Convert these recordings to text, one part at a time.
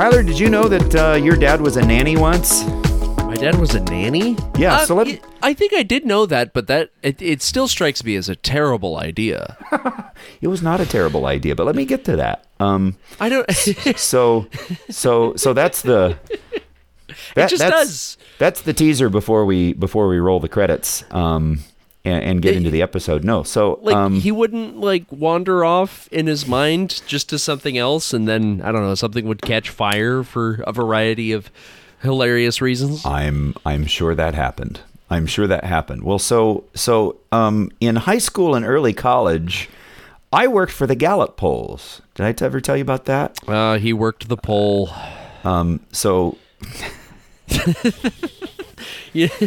Tyler, did you know that uh, your dad was a nanny once? My dad was a nanny. Yeah, Uh, so let- y- I think I did know that, but that it, it still strikes me as a terrible idea. It was not a terrible idea, but let me get to that. Um, I don't. so, so, so that's the. That, just that's, does. That's the teaser before we before we roll the credits um, and, and get into the episode. No, so like um, he wouldn't like wander off in his mind just to something else, and then I don't know something would catch fire for a variety of hilarious reasons. I'm I'm sure that happened. I'm sure that happened. Well, so so um, in high school and early college, I worked for the Gallup polls. Did I ever tell you about that? Uh, he worked the poll. Um, so Yeah.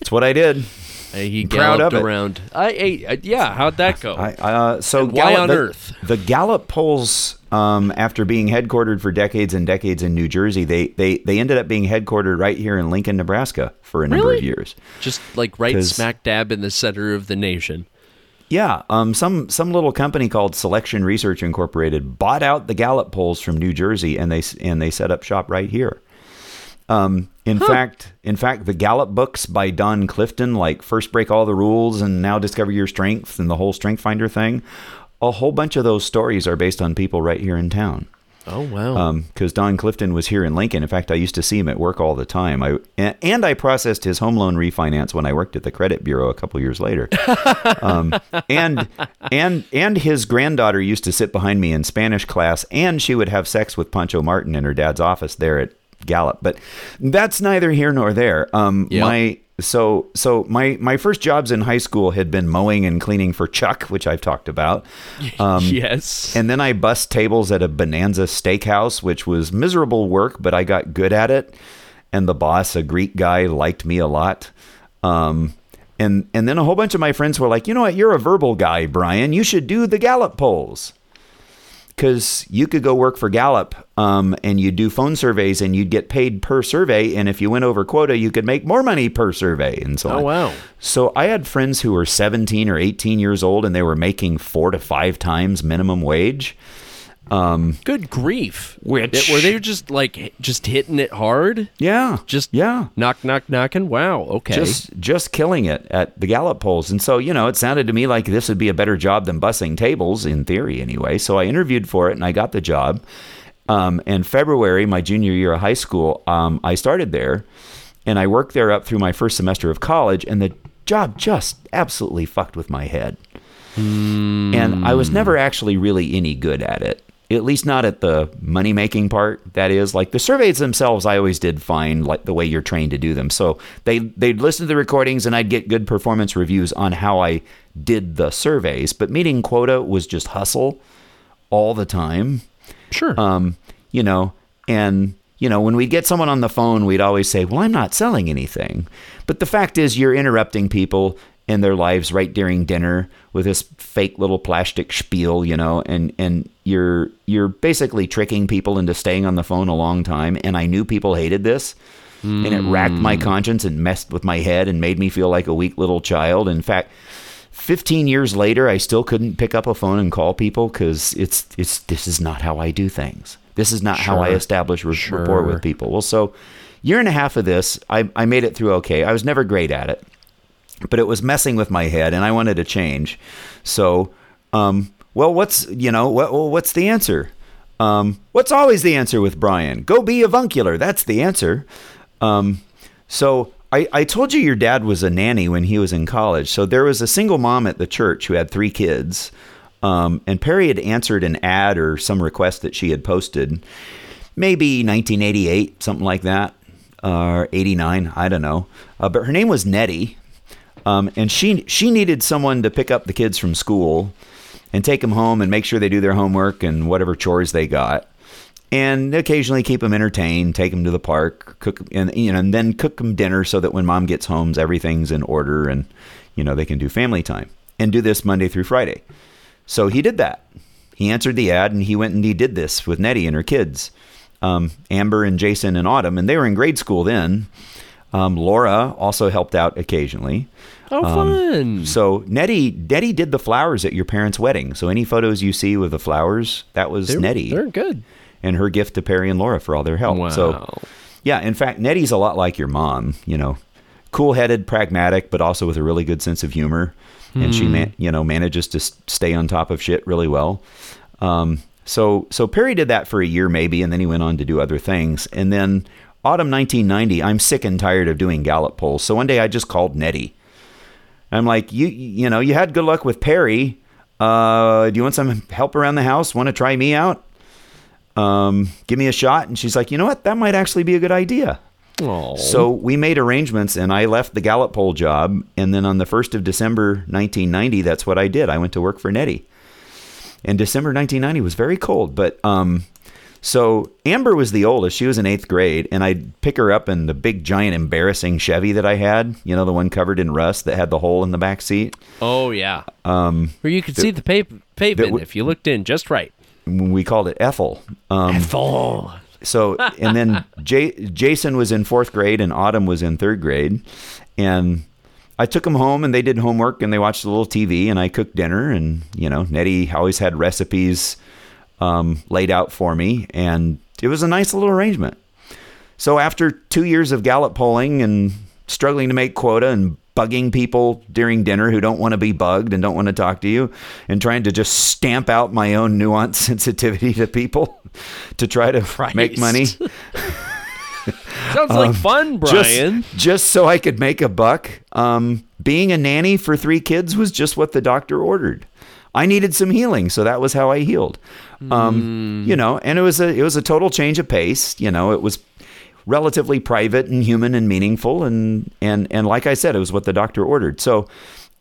it's what I did. Uh, He proud galloped of it. around. I, I, I yeah. How'd that go? I, uh, so And why on the, earth? The Gallup polls, um, after being headquartered for decades and decades in New Jersey, they, they they ended up being headquartered right here in Lincoln, Nebraska, for a number of years. just like right smack dab in the center of the nation. Yeah, um, some some little company called Selection Research Incorporated bought out the Gallup polls from New Jersey, and they and they set up shop right here. Um, in fact, in fact, the Gallup books by Don Clifton, like First Break All the Rules and Now Discover Your Strength and the whole Strength Finder thing, a whole bunch of those stories are based on people right here in town. Oh wow. Because Don Clifton was here in Lincoln. In fact, I used to see him at work all the time. I and, and I processed his home loan refinance when I worked at the credit bureau a couple years later. um, and and and his granddaughter used to sit behind me in Spanish class, and she would have sex with Pancho Martin in her dad's office there at Gallup. But that's neither here nor there. Um, Yep. My so so my my first jobs in high school had been mowing and cleaning for Chuck, which I've talked about. Um, yes. and then I bust tables at a Bonanza steakhouse, which was miserable work, but I got good at it. And the boss, a Greek guy, liked me a lot. Um, and and then a whole bunch of my friends were like, you know what, you're a verbal guy, Brian. You should do the Gallup polls. Because you could go work for Gallup um, and you'd do phone surveys and you'd get paid per survey. And if you went over quota, you could make more money per survey and so oh on. Oh, wow. So I had friends who were 17 or 18 years old and they were making four to five times minimum wage. Good grief. Which- were they just like just hitting it hard? Yeah. Just yeah. knock knock knocking. Wow. Okay. Just just killing it at the Gallup polls. And so, you know, it sounded to me like this would be a better job than bussing tables in theory anyway. So I interviewed for it and I got the job. Um, in February, my junior year of high school, um, I started there and I worked there up through my first semester of college and the job just absolutely fucked with my head. And I was never actually really any good at it. At least not at the money making part. That is, like the surveys themselves, I always did fine, like the way you're trained to do them. So they they'd listen to the recordings, and I'd get good performance reviews on how I did the surveys. But meeting quota was just hustle all the time sure. um, you know, and you know, when we'd get someone on the phone, we'd always say, "Well, I'm not selling anything," but the fact is, you're interrupting people in their lives right during dinner with this fake little plastic spiel, you know, and and you're you're basically tricking people into staying on the phone a long time. And I knew people hated this. And it racked my hmm. conscience and messed with my head and made me feel like a weak little child. In fact, 15 years later, I still couldn't pick up a phone and call people because it's it's this is not how I do things. This is not how I Sure. establish r- rapport Sure. with people. Well, so year and a half of this, I, I made it through okay. I was never great at it, but it was messing with my head, and I wanted to change. So, um, well, what's you know what what's the answer? Um, what's always the answer with Brian? Go be avuncular. That's the answer. Um, so I, I told you your dad was a nanny when he was in college. So there was a single mom at the church who had three kids. Um, and Perry had answered an ad or some request that she had posted, maybe 1988, something like that, or 89, I don't know. Uh, but her name was Nettie. Um, and she she needed someone to pick up the kids from school and take them home and make sure they do their homework and whatever chores they got and occasionally keep them entertained, take them to the park, cook and you know, and then cook them dinner so that when mom gets home, everything's in order and you know they can do family time and do this Monday through Friday. So he did that. He answered the ad and he went and he did this with Nettie and her kids, um, Amber and Jason and Autumn, and they were in grade school then. Um, Laura also helped out occasionally. oh, fun. So Nettie, Nettie did the flowers at your parents' wedding. So any photos you see with the flowers, that was they're, Nettie. They're good. and her gift to Perry and Laura for all their help. Wow. So, yeah, in fact, Nettie's a lot like your mom. You know, cool-headed, pragmatic, but also with a really good sense of humor, and she, man, you know, manages to stay on top of shit really well. Um, so, so Perry did that for a year maybe, and then he went on to do other things. And then autumn 1990, I'm sick and tired of doing Gallup polls. So one day I just called Nettie. I'm like, you, you know, you had good luck with Perry. Uh, do you want some help around the house? Want to try me out? Um, give me a shot. And she's like, you know what? That might actually be a good idea. Aw. So we made arrangements and I left the Gallup poll job. And then on the 1st of December 1990, that's what I did. I went to work for Nettie. And December 1990 was very cold. But um, so Amber was the oldest. She was in eighth grade. And I'd pick her up in the big, giant, embarrassing Chevy that I had. You know, the one covered in rust that had the hole in the back seat. oh yeah. Um, where you could see the pa- pavement w- if you looked in just right. We called it Ethel. Um, Oh. so and then J- Jason was in fourth grade and Autumn was in third grade, and I took them home and they did homework and they watched a little TV and I cooked dinner and you know Nettie always had recipes um, laid out for me and it was a nice little arrangement. So after two years of Gallup polling and struggling to make quota and bugging people during dinner who don't want to be bugged and don't want to talk to you and trying to just stamp out my own nuanced sensitivity to people to try to make money Sounds like fun, Brian. just, just so I could make a buck. Um, being a nanny for three kids was just what the doctor ordered. I needed some healing, so that was how I healed. Um, You know, and it was a it was a total change of pace. You know, it was relatively private and human and meaningful, and and and like I said, it was what the doctor ordered. So.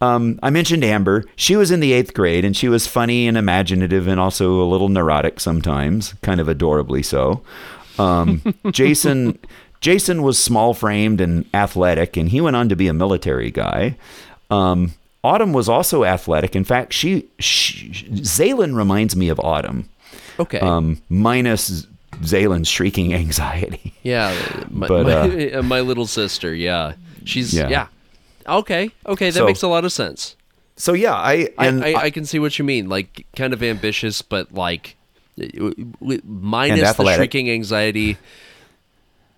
Um, I mentioned Amber. She was in the eighth grade, and she was funny and imaginative, and also a little neurotic sometimes, kind of adorably so. Um, Jason, Jason was small framed and athletic, and he went on to be a military guy. Um, Autumn was also athletic. In fact, she, she Zaylin reminds me of Autumn, Okay. um, minus Zaylin's shrieking anxiety. yeah. My, but, my, uh, my little sister. Yeah. She's Yeah. yeah. Okay. Okay. That So- makes a lot of sense. So yeah, I I, and I, I can see what you mean. Like kind of ambitious, but like w- minus the shrieking anxiety.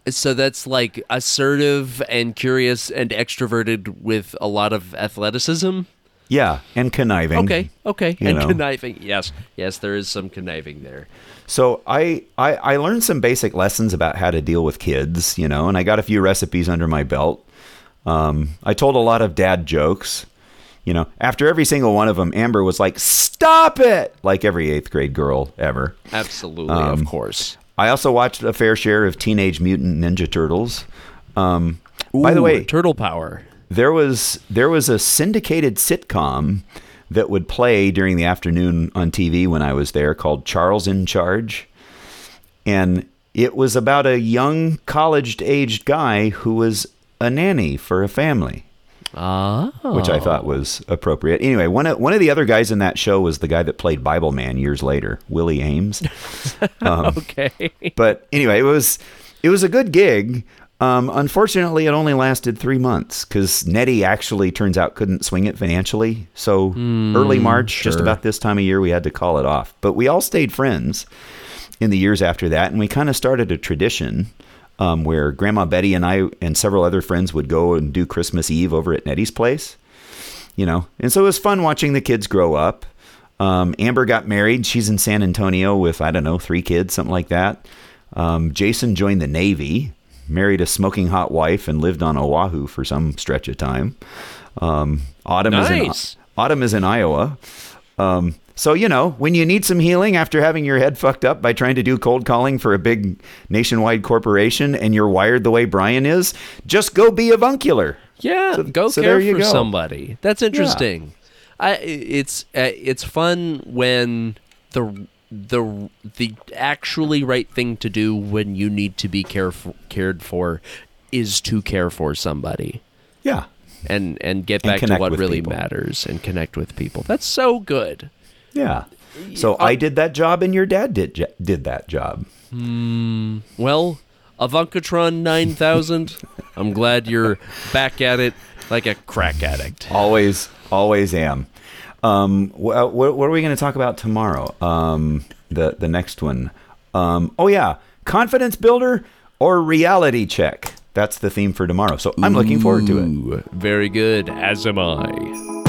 So that's like assertive and curious and extroverted with a lot of athleticism. yeah, and conniving. Okay, okay, You and know. conniving. Yes, yes, there is some conniving there. So I, I I learned some basic lessons about how to deal with kids, you know, and I got a few recipes under my belt. Um, I told a lot of dad jokes. You know, after every single one of them, Amber was like, "Stop it!" Like every eighth grade girl ever. Absolutely, Um, of course. I also watched a fair share of Teenage Mutant Ninja Turtles. Um, by the way, turtle power. there was there was a syndicated sitcom that would play during the afternoon on TV when I was there called Charles in Charge. And it was about a young college aged guy who was a nanny for a family, Ah, which I thought was appropriate. Anyway, one of, one of the other guys in that show was the guy that played Bible Man years later, Willie Aames. okay. but anyway, it was it was a good gig. Um, unfortunately, it only lasted three months because Nettie actually turns out couldn't swing it financially. So early March, just about this time of year, we had to call it off. But we all stayed friends in the years after that, and we kind of started a tradition um, where Grandma Betty and I and several other friends would go and do Christmas Eve over at Nettie's place. You know, and so it was fun watching the kids grow up. Um, Amber got married. She's in San Antonio with I don't know three kids, something like that. Um, Jason joined the Navy, married a smoking hot wife, and lived on Oahu for some stretch of time. Um, Autumn is in Autumn is in Iowa. Um, so you know, when you need some healing after having your head fucked up by trying to do cold calling for a big nationwide corporation, and you're wired the way Brian is, just go be avuncular. Yeah, go so care for go. somebody. That's interesting. I it's uh, it's fun when the the the actually right thing to do when you need to be careful cared for is to care for somebody Yeah. And and get And back to what really people. matters and connect with people. That's so good. Yeah. So I did that job, and your dad did did that job. Well, Avankatron 9000, I'm glad you're back at it like a crack addict. Always, always am. Um, wh- what, what are we going to talk about tomorrow? Um, the the next one. Um, oh yeah, confidence builder or reality check. That's the theme for tomorrow. So I'm looking forward to it. Very good, as am I.